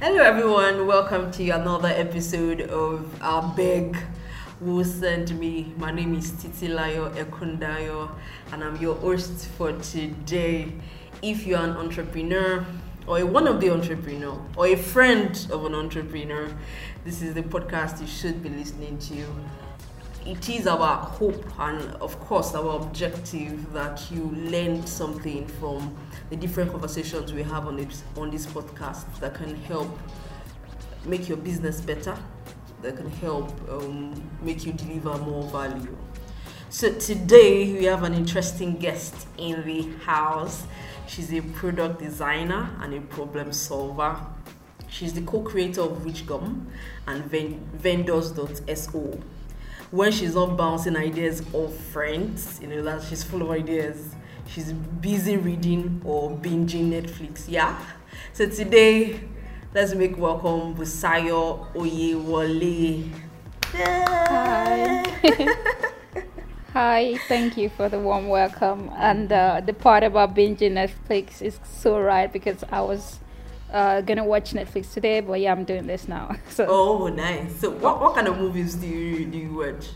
Hello, everyone. Welcome to another episode of Our Beg Will Send Me. My name is Titilayo Ekundayo, and I'm your host for today. If you're an entrepreneur, or one of the entrepreneur, or a friend of an entrepreneur, this is the podcast you should be listening to it is our hope and of course our objective that you learn something from the different conversations we have on this on this podcast that can help make your business better that can help um, make you deliver more value. So today we have an interesting guest in the house. She's a product designer and a problem solver. She's the co-creator of Wishgum and vendors.so when she's not bouncing ideas off friends, you know, that she's full of ideas. She's busy reading or binging Netflix. Yeah. So today, let's make welcome Busayo Oyewole. Hi. Hi, thank you for the warm welcome. And uh, the part about binging Netflix is so right because I was uh, gonna watch Netflix today, but yeah, I'm doing this now. So. Oh, nice. So, what, what kind of movies do you do you watch?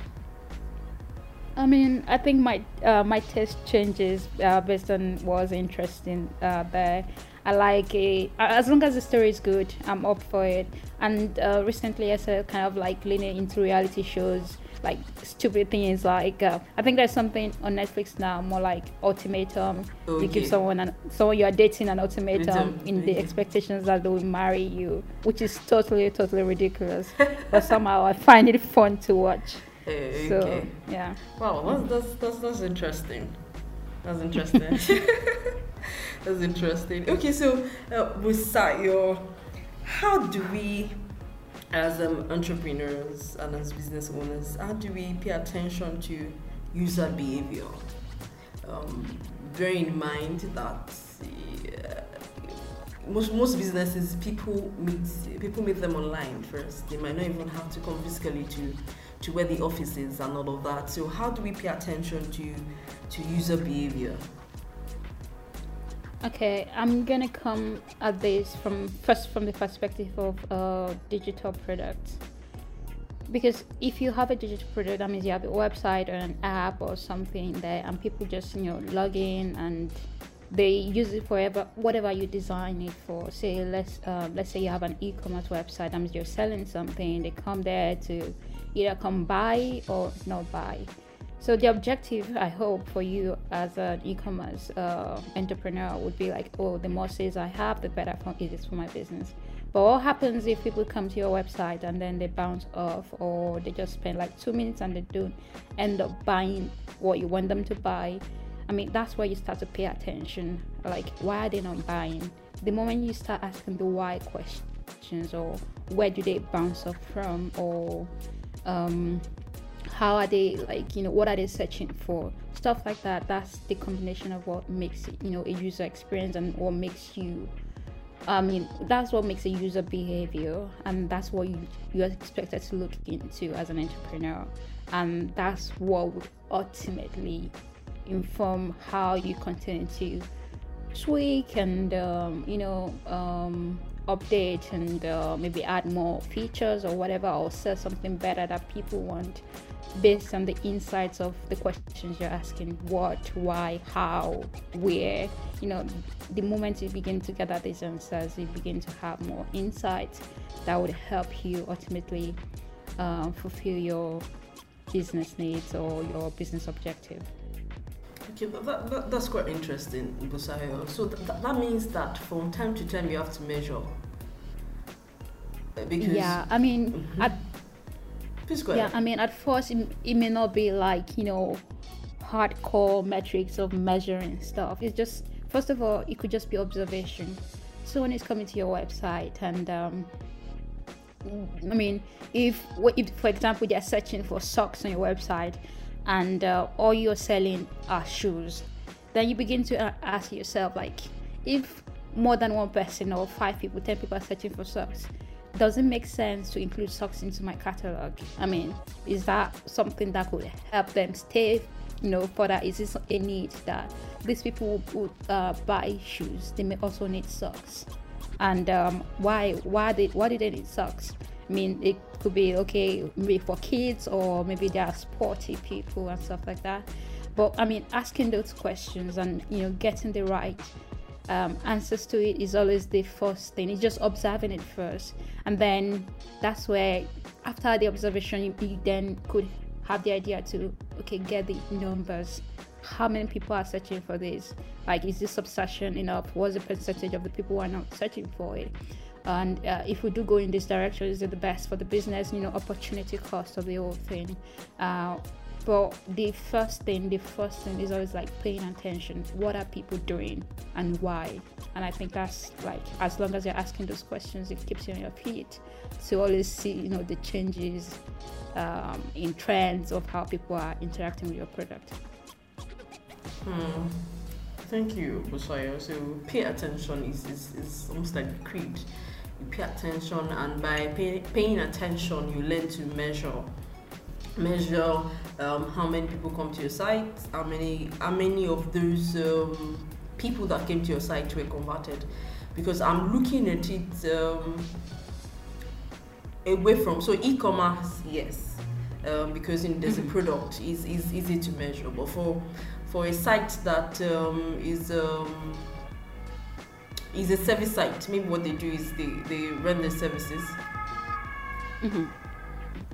I mean, I think my uh, my taste changes uh, based on what's interesting uh, there. I like it as long as the story is good. I'm up for it. And uh, recently, I started kind of like leaning into reality shows like stupid things like uh, I think there's something on Netflix now more like ultimatum. You give someone an someone you are dating an ultimatum in the expectations that they will marry you, which is totally totally ridiculous. but somehow I find it fun to watch. So okay. yeah. Wow, that's that's that's, that's interesting. That's interesting. that's interesting. Okay, so uh, with your how do we as um, entrepreneurs and as business owners, how do we pay attention to user behavior? Um, bearing in mind that uh, most most businesses people meet people meet them online first. They might not even have to come physically to to where the office is and all of that. So how do we pay attention to to user behavior? Okay, I'm gonna come at this from first from the perspective of uh, digital products. Because if you have a digital product, that means you have a website or an app or something there, and people just you know log in and they use it forever. Whatever you design it for. Say let's uh, let's say you have an e-commerce website, that means you're selling something. They come there to either come buy or not buy. So the objective, I hope, for you as an e-commerce uh, entrepreneur would be like, oh, the more sales I have, the better it is for my business. But what happens if people come to your website and then they bounce off, or they just spend like two minutes and they don't end up buying what you want them to buy? I mean, that's where you start to pay attention. Like, why are they not buying? The moment you start asking the why questions, or where do they bounce off from, or um, how are they like you know what are they searching for stuff like that that's the combination of what makes you know a user experience and what makes you I mean, that's what makes a user behavior, and that's what you, you are expected to look into as an entrepreneur. And that's what would ultimately inform how you continue to tweak and, um, you know, um, update and uh, maybe add more features or whatever, or sell something better that people want based on the insights of the questions you're asking. What why how where? You know the moment you begin to gather these answers you begin to have more insights that would help you ultimately uh, fulfill your business needs or your business objective Okay, that, that, that's quite interesting, Busayo. So th- that means that from time to time you have to measure. Because yeah, I mean, mm-hmm. at Please go yeah, I mean, at first it, it may not be like you know hardcore metrics of measuring stuff. It's just first of all, it could just be observation. Someone is coming to your website and um, I mean, if, if for example they're searching for socks on your website and uh, all you're selling are shoes, then you begin to uh, ask yourself like, if more than one person or five people, ten people are searching for socks, does it make sense to include socks into my catalog? I mean, is that something that could help them stay, you know, further? Is this a need that these people would uh, buy shoes? They may also need socks. and um, why why did why did they need sucks I mean, it could be okay maybe for kids or maybe they are sporty people and stuff like that. But I mean, asking those questions and you know getting the right um, answers to it is always the first thing. It's just observing it first, and then that's where after the observation, you, you then could have the idea to okay get the numbers. How many people are searching for this? Like, is this obsession enough? What's the percentage of the people who are not searching for it? And uh, if we do go in this direction is it the best for the business? You know opportunity cost of the whole thing. Uh, but the first thing the first thing is always like paying attention. What are people doing and why? And i think that's like as long as you're asking those questions it keeps you on your feet to always see you know the changes um, in trends of how people are interacting with your product. Hmm. Thank you, Busayo. So pay attention is, is, is almost like a creed you pay attention and by pay, paying attention you learn to measure. Measure um, how many people come to your site how many how many of those um, people that came to your site were converted. Because i'm looking at it um, away from so e-commerce yes. Um, because in, there's a mm-hmm. product is is easy to measure. But for for a site that um, is um, is a service site. Maybe what they do is they, they run the services. Mm-hmm.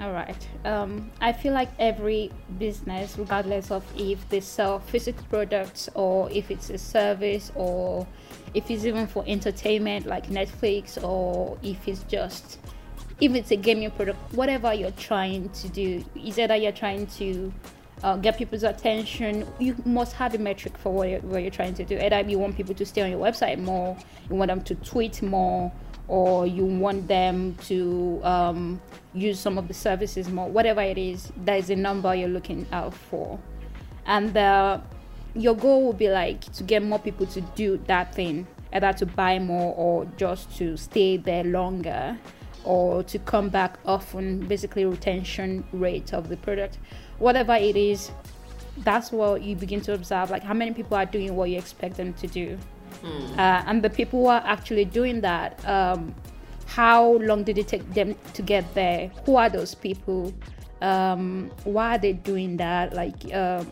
All right. Um, I feel like every business, regardless of if they sell physical products or if it's a service or if it's even for entertainment like Netflix or if it's just if it's a gaming product, whatever you're trying to do, is either you're trying to uh, get people's attention, you must have a metric for what you're, what you're trying to do. Either you want people to stay on your website more, you want them to tweet more, or you want them to um, use some of the services more. Whatever it is, there is a number you're looking out for, and uh, your goal will be like to get more people to do that thing, either to buy more or just to stay there longer or to come back often basically retention rate of the product whatever it is, that's what you begin to observe like how many people are doing what you expect them to do. Mm. Uh, and the people who are actually doing that, um, how long did it take them to get there? Who are those people? Um, why are they doing that? Like, um,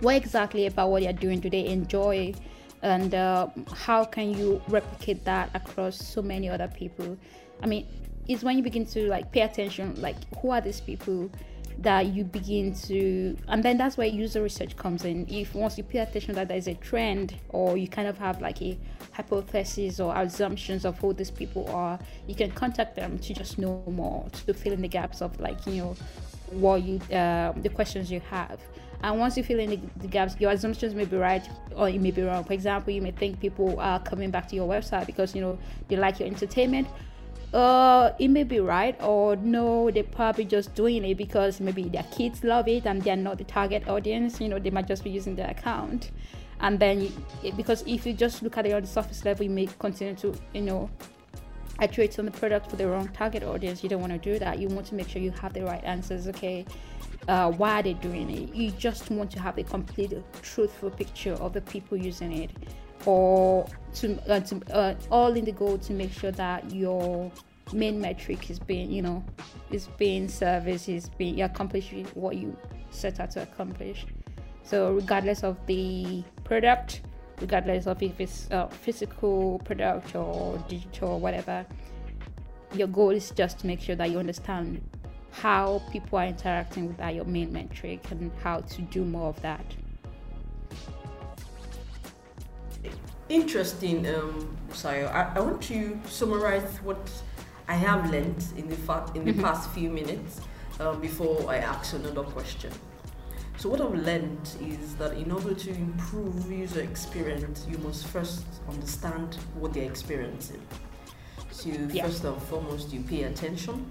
what exactly about what they're doing do they enjoy? And uh, how can you replicate that across so many other people? I mean, it's when you begin to like pay attention, like, who are these people? That you begin to and then that's where user research comes in. If once you pay attention that there's a trend or you kind of have like a hypothesis or assumptions of who these people are you can contact them to just know more to fill in the gaps of like you know what you uh, the questions you have. And once you fill in the, the, gaps your assumptions may be right or it may be wrong. For example you may think people are coming back to your website because you know they like your entertainment uh it may be right or no they're probably just doing it because maybe their kids love it and they're not the target audience you know they might just be using their account. And then you, because if you just look at it on the surface level you may continue to you know iterate on the product for the wrong target audience. You don't want to do that. You want to make sure you have the right answers okay? Uh, why are they doing it? You just want to have a complete truthful picture of the people using it or to, uh, to uh, all in the goal to make sure that your main metric is being you know is being service is being you accomplishing what you set out to accomplish. So regardless of the product regardless of if it's a physical product or digital or whatever your goal is just to make sure that you understand how people are interacting with that your main metric and how to do more of that interesting, um, Sayo. I, I want to summarize what I have learned in the fa- in the mm-hmm. past few minutes uh, before I ask another question. So what I've learned is that in order to improve user experience, you must first understand what they're experiencing. So yeah. first and foremost, you pay attention.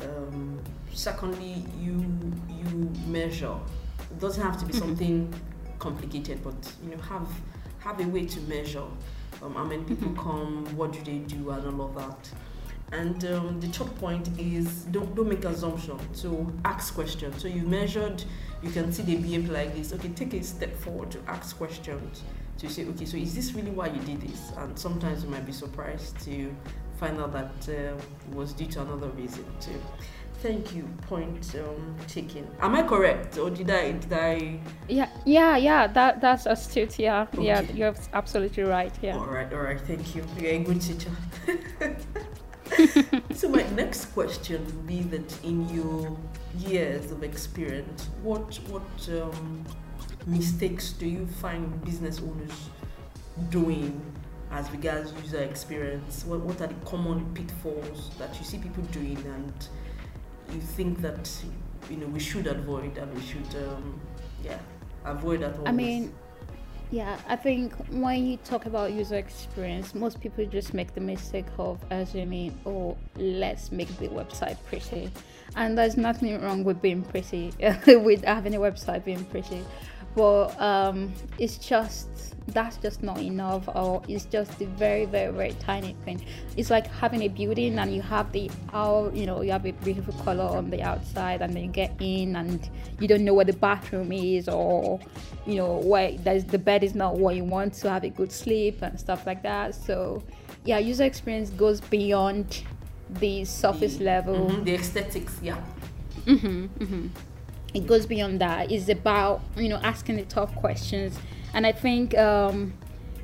Um, secondly, you you measure. It doesn't have to be mm-hmm. something complicated, but you know have have a way to measure um, how many people mm-hmm. come, what do they do, and all of that. And um, the third point is don't, don't make assumptions. So ask questions. So you measured, you can see they behave like this. Okay, take a step forward to ask questions. To say, okay, so is this really why you did this? And sometimes you might be surprised to find out that uh, it was due to another reason too. Thank you. Point um, taken. Am I correct, or did I? Did I? Yeah, yeah, yeah. That that's astute. Yeah, okay. yeah. You're absolutely right. Yeah. All right, all right. Thank you. You're a good teacher. so my next question would be that in your years of experience, what what um, mistakes do you find business owners doing as regards user experience? What, what are the common pitfalls that you see people doing and you think that you know we should avoid and we should um, yeah avoid at all? I mean, yeah, I think when you talk about user experience, most people just make the mistake of assuming, oh, let's make the website pretty. And there's nothing wrong with being pretty, with having a website being pretty but um, it's just that's just not enough or it's just a very very very tiny thing. It's like having a building and you have the out you know you have a beautiful color on the outside and then you get in and you don't know where the bathroom is or you know where there's the bed is not what you want to have a good sleep and stuff like that. So yeah user experience goes beyond the surface level. mm-hmm, the aesthetics yeah. Mm-hmm, mm-hmm. It goes beyond that. It's about you know asking the tough questions and i think um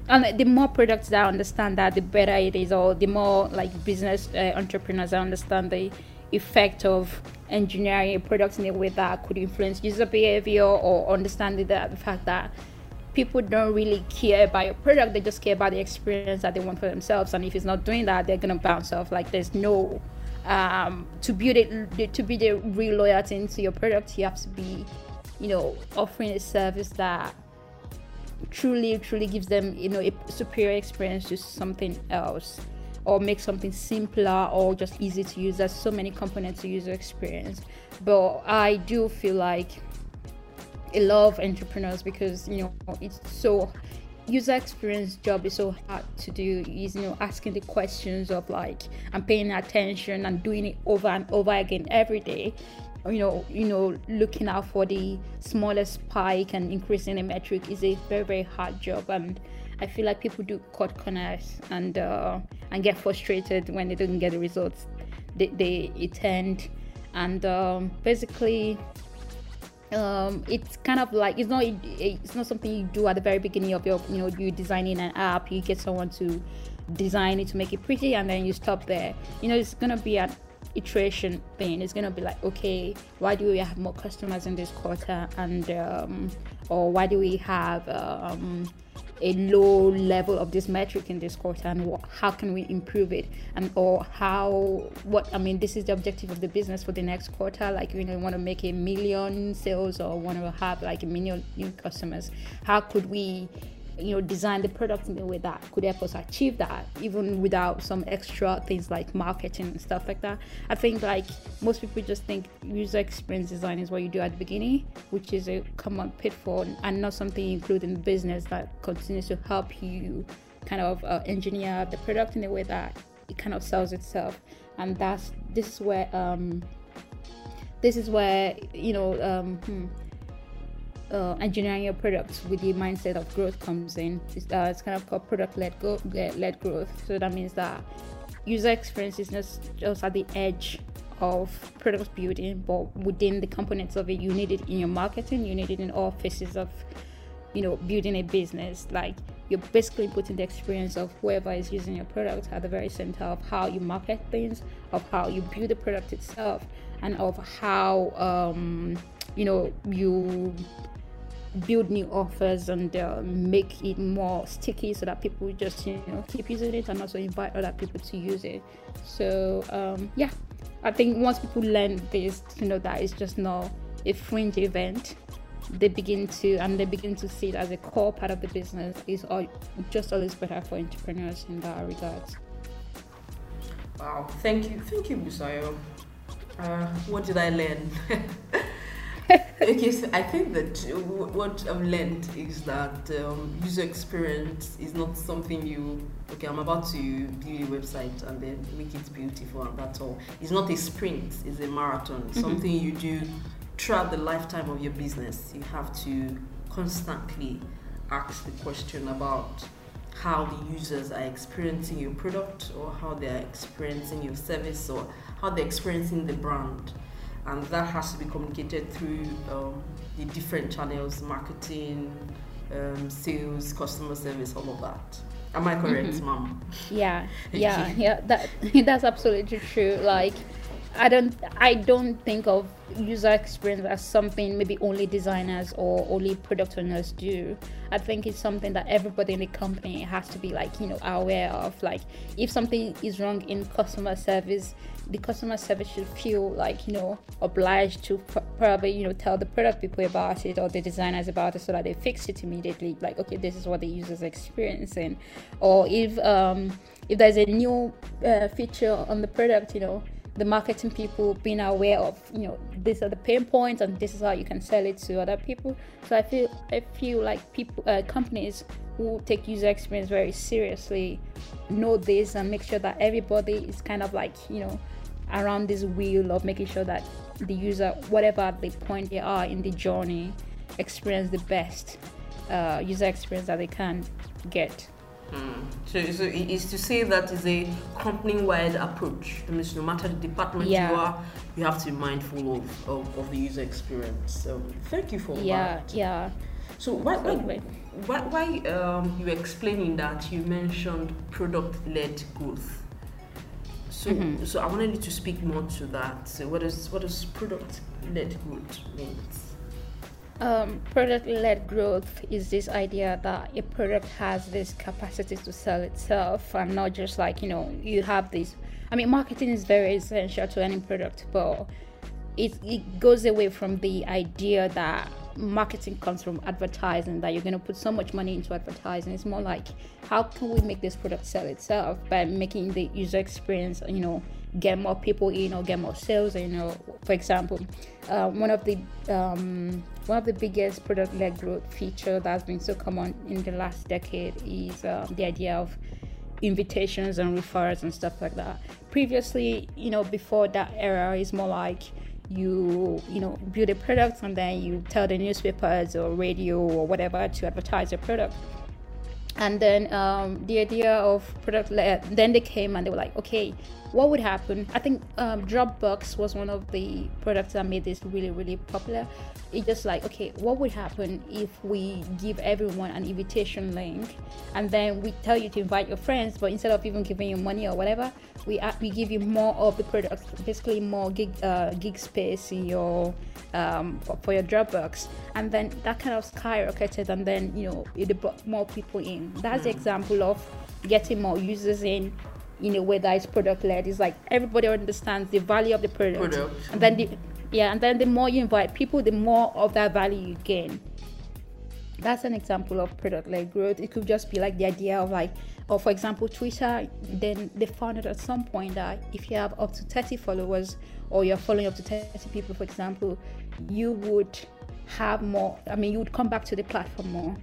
and the more products that understand that the better it is or the more like business uh, entrepreneurs that understand the effect of engineering a product in a way that could influence user behavior or understanding that the fact that people don't really care about your product. They just care about the experience that they want for themselves. And if it's not doing that they're gonna bounce off. Like there's no um, to build it to build a real loyalty into your product you have to be you know offering a service that truly truly gives them you know a superior experience to something else or make something simpler or just easy to use. There's so many components to user experience. But i do feel like a love entrepreneurs because you know it's so user experience job is so hard to do. Is you know asking the questions of like and paying attention and doing it over and over again every day you know you know looking out for the smallest spike and increasing the metric is a very very hard job. And i feel like people do cut corners and uh, and get frustrated when they don't get the results they, they intend and um, basically um, it's kind of like it's not it's not something you do at the very beginning of your you know you designing an app you get someone to design it to make it pretty and then you stop there. You know it's gonna be an iteration thing it's gonna be like okay why do we have more customers in this quarter? And um, or why do we have um, a low level of this metric in this quarter? And what, how can we improve it? And or how what i mean this is the objective of the business for the next quarter. Like you know want to make a million sales or want to have like a million new customers. How could we you know design the product in a way that could help us achieve that even without some extra things like marketing and stuff like that. I think like most people just think user experience design is what you do at the beginning which is a common pitfall and not something you include in business that continues to help you kind of uh, engineer the product in a way that it kind of sells itself. And that's this is where um this is where you know um hmm, uh, engineering your products with the mindset of growth comes in. It's, uh, it's kind of called product led go- led growth. So that means that user experience is not just at the edge of product building, but within the components of it, you need it in your marketing, you need it in all phases of you know building a business. Like you're basically putting the experience of whoever is using your product at the very center of how you market things, of how you build the product itself, and of how um, you know you build new offers and uh, make it more sticky so that people just you know keep using it and also invite other people to use it. So um, yeah. I think once people learn this you know that it's just not a fringe event they begin to and they begin to see it as a core part of the business is all just always better for entrepreneurs in that regard. Wow. Thank you. Thank you Busayo. Uh, what did i learn okay, so I think that what I've learned is that um, user experience is not something you. Okay, I'm about to build a website and then make it beautiful and that's all. It's not a sprint; it's a marathon. Mm-hmm. Something you do throughout the lifetime of your business. You have to constantly ask the question about how the users are experiencing your product or how they are experiencing your service or how they're experiencing the brand and that has to be communicated through um, the different channels marketing um, sales customer service all of that. Am i correct mm-hmm. mom yeah. Yeah. yeah that that's absolutely true. Like I don't I don't think of user experience as something maybe only designers or only product owners do. I think it's something that everybody in the company has to be like, you know, aware of. Like if something is wrong in customer service, the customer service should feel like, you know, obliged to probably, you know, tell the product people about it or the designers about it so that they fix it immediately. Like, okay, this is what the user's experiencing. Or if um if there's a new uh, feature on the product, you know, the marketing people being aware of you know these are the pain points and this is how you can sell it to other people. So i feel i feel like people uh, companies who take user experience very seriously know this and make sure that everybody is kind of like you know around this wheel of making sure that the user whatever the point they are in the journey experience the best uh, user experience that they can get Mm. So, so it's to say that is a company-wide approach. That means no matter the department yeah. you are, you have to be mindful of, of, of the user experience. So thank you for yeah, that. Yeah, So why why why, why um, you were explaining that you mentioned product-led growth? So mm-hmm. so I wanted you to speak more to that. So what does what does product-led growth mean? Um, product led growth is this idea that a product has this capacity to sell itself and not just like, you know, you have this. I mean, marketing is very essential to any product, but it, it goes away from the idea that marketing comes from advertising that you're going to put so much money into advertising it's more like how can we make this product sell itself by making the user experience you know get more people in or get more sales you know for example uh, one of the um, one of the biggest product-led growth feature that's been so common in the last decade is uh, the idea of invitations and referrals and stuff like that. Previously you know before that era is more like you you know build a product and then you tell the newspapers or radio or whatever to advertise your product. And then um, the idea of product led then they came and they were like okay what would happen? I think um, dropbox was one of the products that made this really really popular. It's just like okay what would happen if we give everyone an invitation link and then we tell you to invite your friends but instead of even giving you money or whatever we we give you more of the products basically more gig uh, gig space in your um, for, for, your dropbox. And then that kind of skyrocketed and then you know it brought more people in. That's the example of getting more users in in a way that is product led it's like everybody understands the value of the product, product. and then the yeah and then the more you invite people the more of that value you gain. That's an example of product led growth. It could just be like the idea of like or for example twitter then they found out at some point that if you have up to 30 followers or you're following up to 30 people for example you would have more i mean you would come back to the platform more.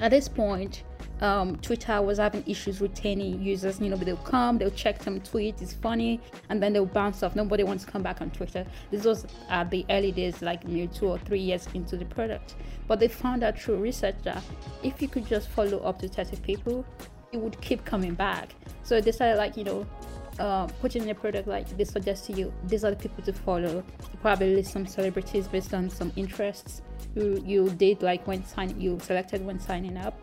At this point um, Twitter was having issues retaining users. You know, they'll come, they'll check some tweets, it's funny, and then they'll bounce off. Nobody wants to come back on Twitter. This was at the early days, like maybe two or three years into the product. But they found out through research that if you could just follow up to 30 people, it would keep coming back. So they started like, you know, uh, putting in a product like they suggest to you, these are the people to follow. You probably some celebrities based on some interests you you did like when sign you selected when signing up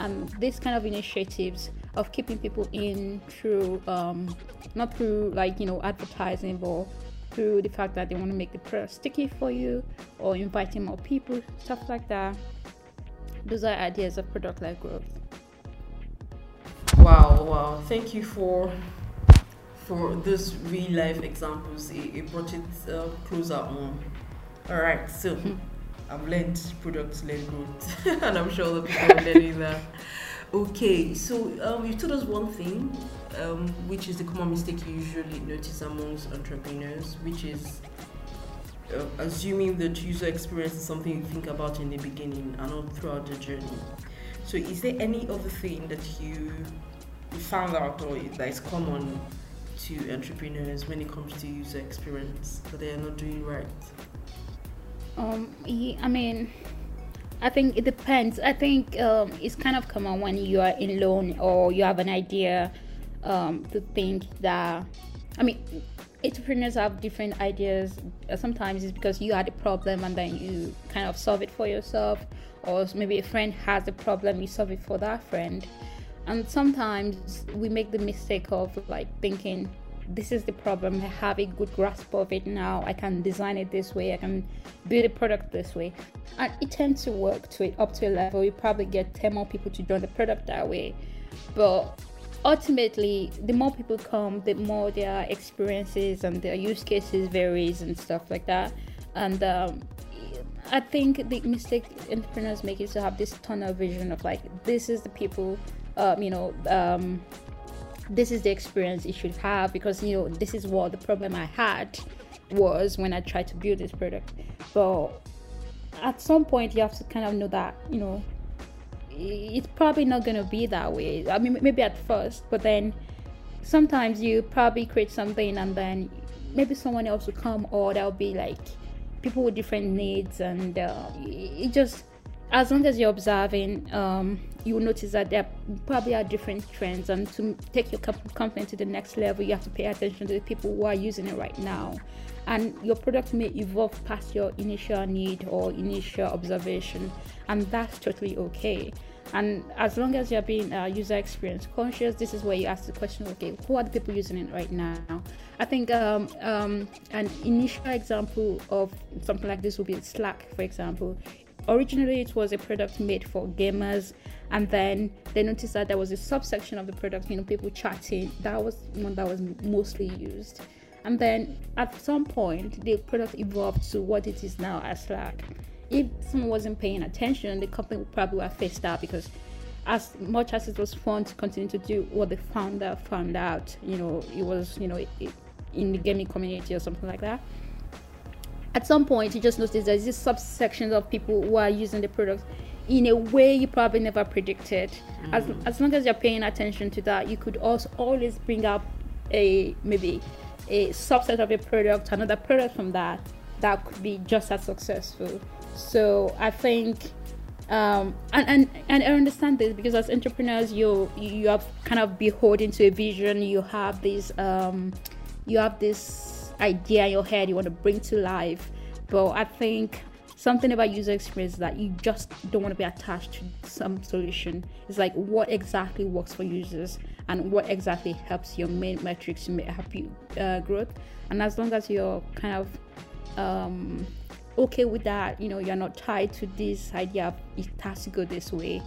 and these kind of initiatives of keeping people in through um, not through like you know advertising but through the fact that they want to make the product sticky for you or inviting more people stuff like that. Those are ideas of product led growth. Wow wow. Thank you for for those real life examples. It, it brought it uh, closer on. All right so hmm. I've learned products led growth, and I'm sure the people are learning that. Okay, so um, you told us one thing, um, which is the common mistake you usually notice amongst entrepreneurs, which is uh, assuming that user experience is something you think about in the beginning and not throughout the journey. So, is there any other thing that you found out or that is common to entrepreneurs when it comes to user experience that they are not doing right? Um, I mean, I think it depends. I think um, it's kind of common when you are in loan or you have an idea um, to think that. I mean, entrepreneurs have different ideas. Sometimes it's because you had a problem and then you kind of solve it for yourself, or maybe a friend has a problem, you solve it for that friend. And sometimes we make the mistake of like thinking, this is the problem. I have a good grasp of it now. I can design it this way. I can build a product this way. And it tends to work to it up to a level. You probably get 10 more people to join the product that way. But ultimately, the more people come, the more their experiences and their use cases varies and stuff like that. And um, I think the mistake entrepreneurs make is to have this tunnel vision of like, this is the people, um, you know, um, this is the experience you should have because you know this is what the problem I had was when I tried to build this product. But at some point you have to kind of know that you know it's probably not going to be that way. I mean, maybe at first, but then sometimes you probably create something and then maybe someone else will come or there'll be like people with different needs and uh, it just as long as you're observing, um, you will notice that there probably are different trends. And to take your company to the next level, you have to pay attention to the people who are using it right now. And your product may evolve past your initial need or initial observation, and that's totally okay. And as long as you're being uh, user experience conscious, this is where you ask the question: Okay, who are the people using it right now? I think um, um, an initial example of something like this would be Slack, for example originally it was a product made for gamers and then they noticed that there was a subsection of the product you know people chatting. That was one that was mostly used. And then at some point the product evolved to what it is now as slack if someone wasn't paying attention the company would probably have faced out because as much as it was fun to continue to do what the founder found out you know it was you know it, in the gaming community or something like that at some point you just notice there's this subsections of people who are using the product in a way you probably never predicted. Mm. As, as long as you're paying attention to that, you could also always bring up a maybe a subset of a product, another product from that that could be just as successful. So I think um, and, and and I understand this because as entrepreneurs you you are kind of beholden to a vision, you have this um, you have this idea in your head you want to bring to life. But I think something about user experience that you just don't want to be attached to some solution. It's like what exactly works for users and what exactly helps your main metrics make happy uh, growth. And as long as you're kind of um, okay with that, you know, you're not tied to this idea of it has to go this way.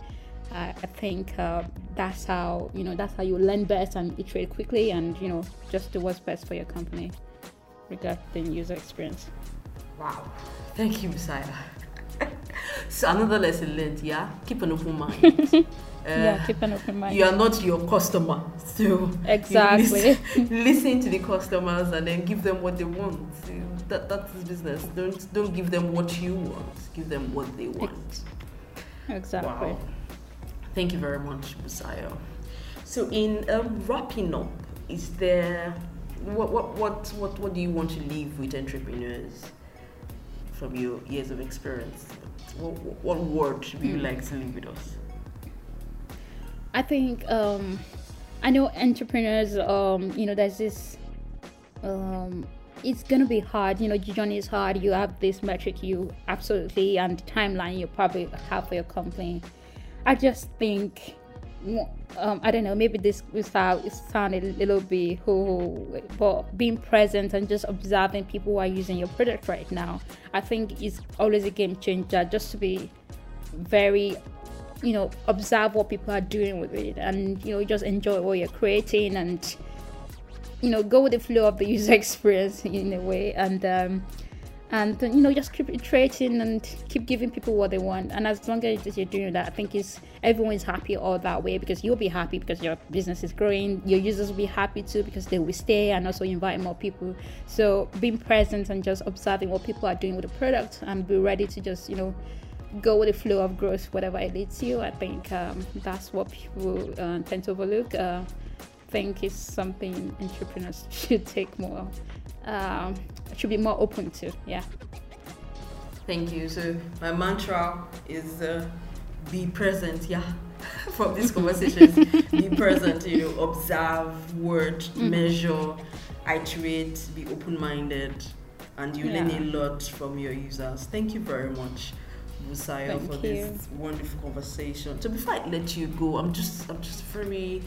Uh, I think uh, that's how you know that's how you learn best and iterate quickly and you know just do what's best for your company regarding user experience. Wow. Thank you, Busayo. so another lesson learned, yeah? Keep an open mind. uh, yeah, keep an open mind. You are not your customer. So exactly. Listen, listen, to the customers and then give them what they want. That that's business. Don't don't give them what you want. Give them what they want. Exactly. Wow. Thank you very much, Busayo. So in um, wrapping up, is there what, what, what, what, what do you want to leave with entrepreneurs from your years of experience? What, what word would you like to leave with us? I think um, I know entrepreneurs. Um, you know, there's this. Um, it's gonna be hard. You know, your journey is hard. You have this metric, you absolutely, and the timeline you probably have for your company. I just think um, I don't know, maybe this sound, sound a little bit who, but being present and just observing people who are using your product right now, I think is always a game changer. Just to be very, you know, observe what people are doing with it, and you know, just enjoy what you're creating, and you know, go with the flow of the user experience in a way, and. Um, and you know just keep iterating and keep giving people what they want and as long as you're doing that i think is everyone is happy all that way because you'll be happy because your business is growing your users will be happy too because they will stay and also invite more people so being present and just observing what people are doing with the product and be ready to just you know go with the flow of growth whatever it leads you i think um, that's what people uh, tend to overlook uh, think is something entrepreneurs should take more um, should be more open to. Yeah. Thank you. So my mantra is uh, be present. Yeah. From these conversations, be present. You know, observe, word, mm-hmm. measure, iterate, be open-minded, and you yeah. learn a lot from your users. Thank you very much. Busayo for you. this wonderful conversation. So before I let you go, I'm just I'm just very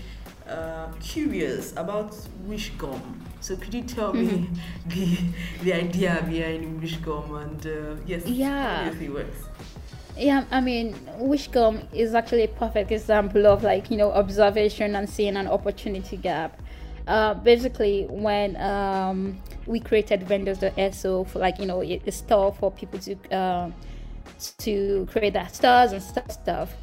uh, curious about wish gum. So could you tell me mm-hmm. the the idea behind wish gum and uh, yes, yeah, how it works? Yeah, I mean, wishgum is actually a perfect example of like you know observation and seeing an opportunity gap. Uh, basically, when um, we created vendors.so for like you know a store for people to uh, to create their stores and stuff. Stuff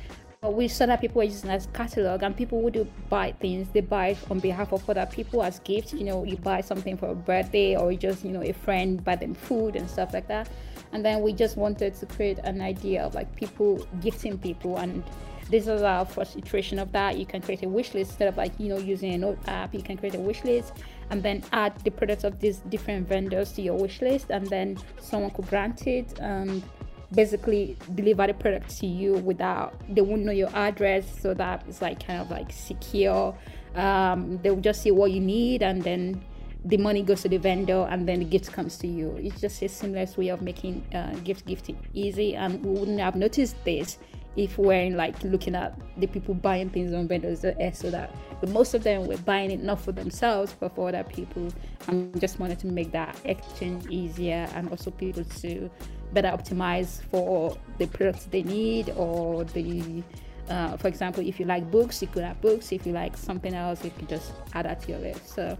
we saw that people were using as catalog and people would buy things. They buy on behalf of other people as gifts. You know you buy something for a birthday or just you know a friend buy them food and stuff like that and then we just wanted to create an idea of like people gifting people. And this is our first iteration of that. You can create a wish list instead of like you know using a note app. You can create a wish list and then add the products of these different vendors to your wish list. And then someone could grant it and basically deliver the product to you without they won't know your address. So that it's like kind of like secure. Um, they'll just see what you need and then the money goes to the vendor and then the gift comes to you. It's just a seamless way of making uh, gift gifting easy. And we wouldn't have noticed this if we're like looking at the people buying things on vendors so that most of them were buying it not for themselves but for other people and just wanted to make that exchange easier and also people to better optimize for the products they need or the uh, for example if you like books you could have books. If you like something else you could just add that to your list. So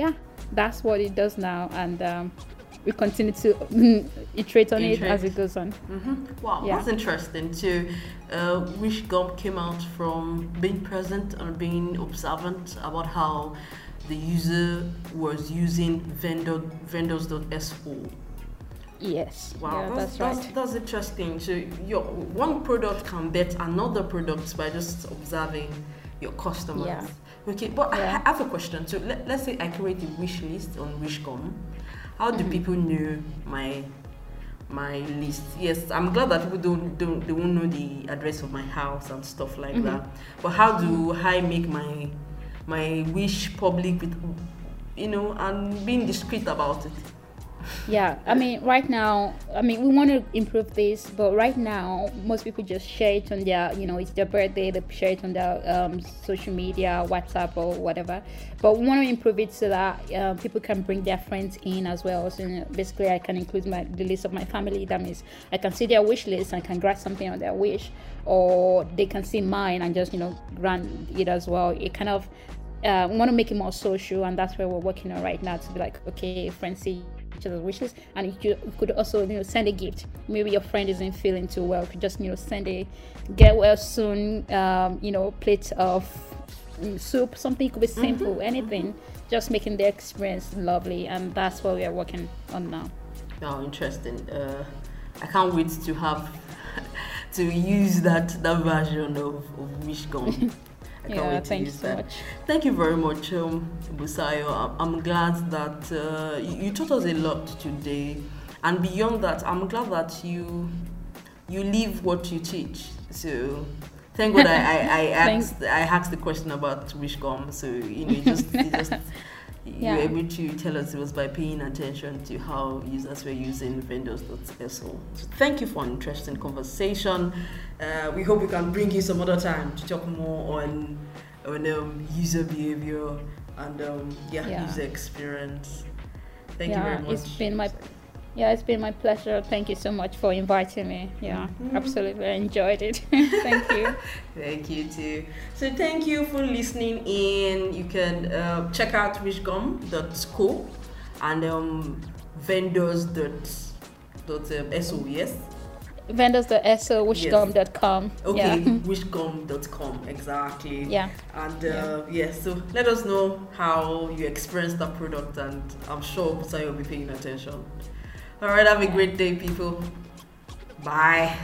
yeah that's what it does now and um, we continue to iterate on iterate. it as it goes on mm-hmm. wow yeah. that's interesting too uh, wish gum came out from being present and being observant about how the user was using vendor vendors.so Yes. Wow, yeah, that's, that's, right. That's, interesting. So your one product can bet another product by just observing your customers. Yeah. Okay, but yeah. I have a question. So let, let's say I create a wish list on Wishgum. How do mm-hmm. people know my my list? Yes, I'm glad that people don't don't they won't know the address of my house and stuff like mm-hmm. that. But how do I make my my wish public with you know and being discreet about it? Yeah i mean right now i mean we want to improve this but right now most people just share it on their you know it's their birthday they share it on their um, social media whatsapp or whatever. But we want to improve it so that uh, people can bring their friends in as well. So you know, basically i can include my the list of my family. That means i can see their wish list and can grant something on their wish or they can see mine and just you know grant it as well. It kind of uh, we want to make it more social and that's where we're working on right now to be like okay friends see each other's wishes and you could also you know send a gift maybe your friend isn't feeling too well you could just you know send a get well soon um, you know plate of soup something could be mm-hmm. simple mm-hmm. anything just making the experience lovely and that's what we are working on now oh interesting uh, i can't wait to have to use that that version of, of wish gum I can't yeah, wait to use so that. Much. Thank you very much, um, Busayo. I'm glad that uh, you taught us a lot today, and beyond that, I'm glad that you you live what you teach. So thank God I, I, I asked I asked the question about Wishgum. So you know, just, just yeah. you were able to tell us it was by paying attention to how users were using vendors.so. So thank you for an interesting conversation. Uh, we hope we can bring you some other time to talk more on on um, user behavior and um, yeah, yeah, user experience. Thank yeah, you very much. It's been my yeah, it's been my pleasure. Thank you so much for inviting me. Yeah, mm-hmm. absolutely. I enjoyed it. thank you. thank you too. So, thank you for listening in. You can uh, check out wishgum.co and um, vendors.so vendors.so, yes? vendors.so wishgum.com Okay, yeah wishgum.com, exactly. yeah And uh, yeah. so let us know how you experience that product, and I'm sure Busayo will be paying attention. All right, have a great day, people. Bye.